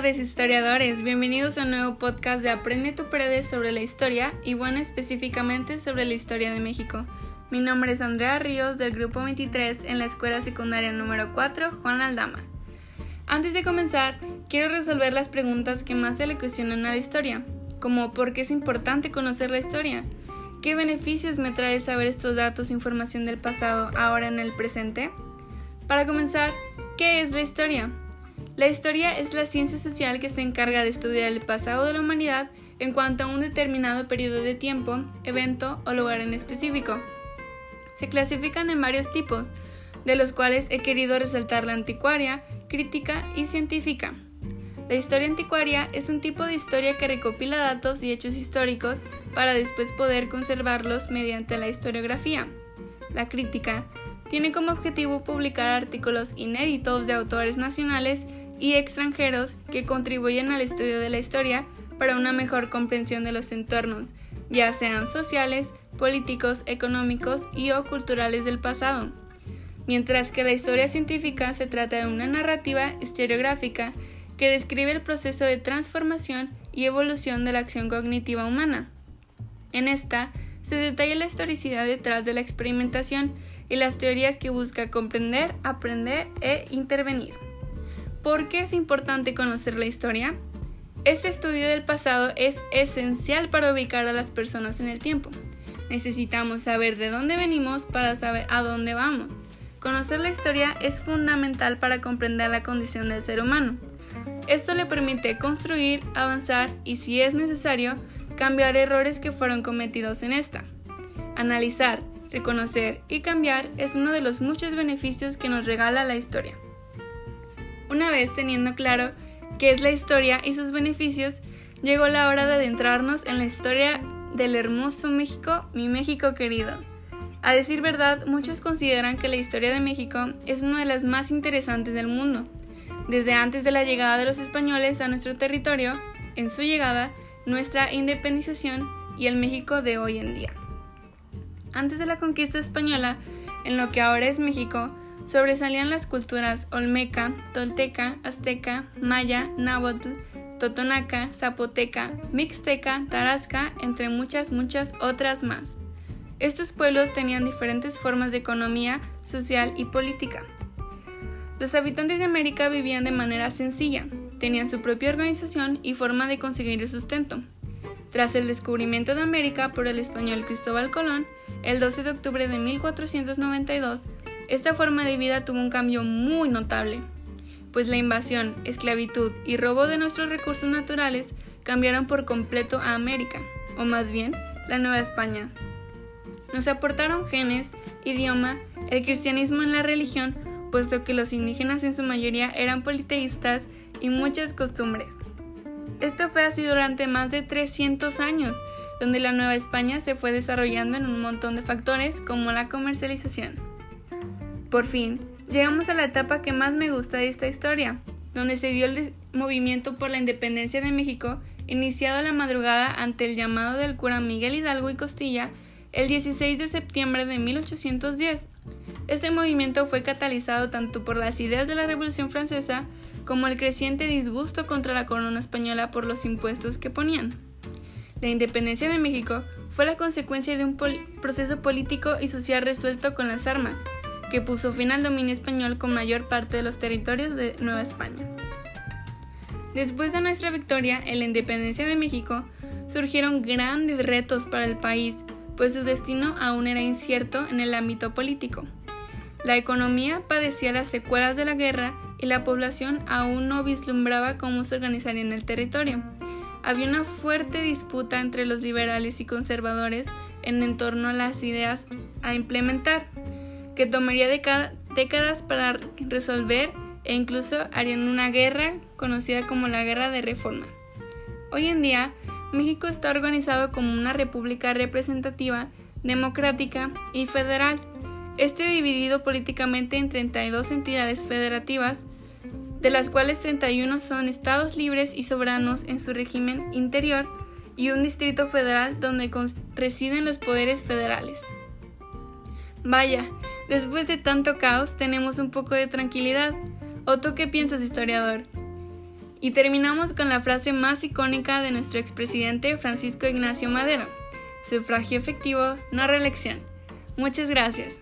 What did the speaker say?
tardes historiadores, bienvenidos a un nuevo podcast de Aprende tu Paredes sobre la historia y bueno específicamente sobre la historia de México. Mi nombre es Andrea Ríos del grupo 23 en la escuela secundaria número 4 Juan Aldama. Antes de comenzar, quiero resolver las preguntas que más se le cuestionan a la historia, como ¿por qué es importante conocer la historia? ¿Qué beneficios me trae saber estos datos e información del pasado ahora en el presente? Para comenzar, ¿qué es la historia? La historia es la ciencia social que se encarga de estudiar el pasado de la humanidad en cuanto a un determinado periodo de tiempo, evento o lugar en específico. Se clasifican en varios tipos, de los cuales he querido resaltar la anticuaria, crítica y científica. La historia anticuaria es un tipo de historia que recopila datos y hechos históricos para después poder conservarlos mediante la historiografía. La crítica tiene como objetivo publicar artículos inéditos de autores nacionales y extranjeros que contribuyen al estudio de la historia para una mejor comprensión de los entornos, ya sean sociales, políticos, económicos y o culturales del pasado. Mientras que la historia científica se trata de una narrativa historiográfica que describe el proceso de transformación y evolución de la acción cognitiva humana. En esta se detalla la historicidad detrás de la experimentación y las teorías que busca comprender, aprender e intervenir. ¿Por qué es importante conocer la historia? Este estudio del pasado es esencial para ubicar a las personas en el tiempo. Necesitamos saber de dónde venimos para saber a dónde vamos. Conocer la historia es fundamental para comprender la condición del ser humano. Esto le permite construir, avanzar y, si es necesario, cambiar errores que fueron cometidos en esta. Analizar, reconocer y cambiar es uno de los muchos beneficios que nos regala la historia. Una vez teniendo claro qué es la historia y sus beneficios, llegó la hora de adentrarnos en la historia del hermoso México, mi México querido. A decir verdad, muchos consideran que la historia de México es una de las más interesantes del mundo. Desde antes de la llegada de los españoles a nuestro territorio, en su llegada, nuestra independización y el México de hoy en día. Antes de la conquista española, en lo que ahora es México, sobresalían las culturas olmeca, tolteca, azteca, maya, náhuatl, totonaca, zapoteca, mixteca, tarasca, entre muchas, muchas otras más. Estos pueblos tenían diferentes formas de economía, social y política. Los habitantes de América vivían de manera sencilla, tenían su propia organización y forma de conseguir el sustento. Tras el descubrimiento de América por el español Cristóbal Colón, el 12 de octubre de 1492, esta forma de vida tuvo un cambio muy notable, pues la invasión, esclavitud y robo de nuestros recursos naturales cambiaron por completo a América, o más bien la Nueva España. Nos aportaron genes, idioma, el cristianismo en la religión, puesto que los indígenas en su mayoría eran politeístas y muchas costumbres. Esto fue así durante más de 300 años, donde la Nueva España se fue desarrollando en un montón de factores como la comercialización. Por fin, llegamos a la etapa que más me gusta de esta historia, donde se dio el movimiento por la independencia de México, iniciado la madrugada ante el llamado del cura Miguel Hidalgo y Costilla el 16 de septiembre de 1810. Este movimiento fue catalizado tanto por las ideas de la Revolución Francesa como el creciente disgusto contra la corona española por los impuestos que ponían. La independencia de México fue la consecuencia de un proceso político y social resuelto con las armas, que puso fin al dominio español con mayor parte de los territorios de Nueva España. Después de nuestra victoria en la independencia de México, surgieron grandes retos para el país, pues su destino aún era incierto en el ámbito político. La economía padecía las secuelas de la guerra y la población aún no vislumbraba cómo se organizaría en el territorio. Había una fuerte disputa entre los liberales y conservadores en torno a las ideas a implementar, que tomaría décadas para resolver e incluso harían una guerra conocida como la Guerra de Reforma. Hoy en día, México está organizado como una república representativa, democrática y federal. Este dividido políticamente en 32 entidades federativas, de las cuales 31 son estados libres y soberanos en su régimen interior y un distrito federal donde residen los poderes federales. Vaya, Después de tanto caos tenemos un poco de tranquilidad. ¿O tú qué piensas, historiador? Y terminamos con la frase más icónica de nuestro expresidente Francisco Ignacio Madero. Sufragio efectivo, no reelección. Muchas gracias.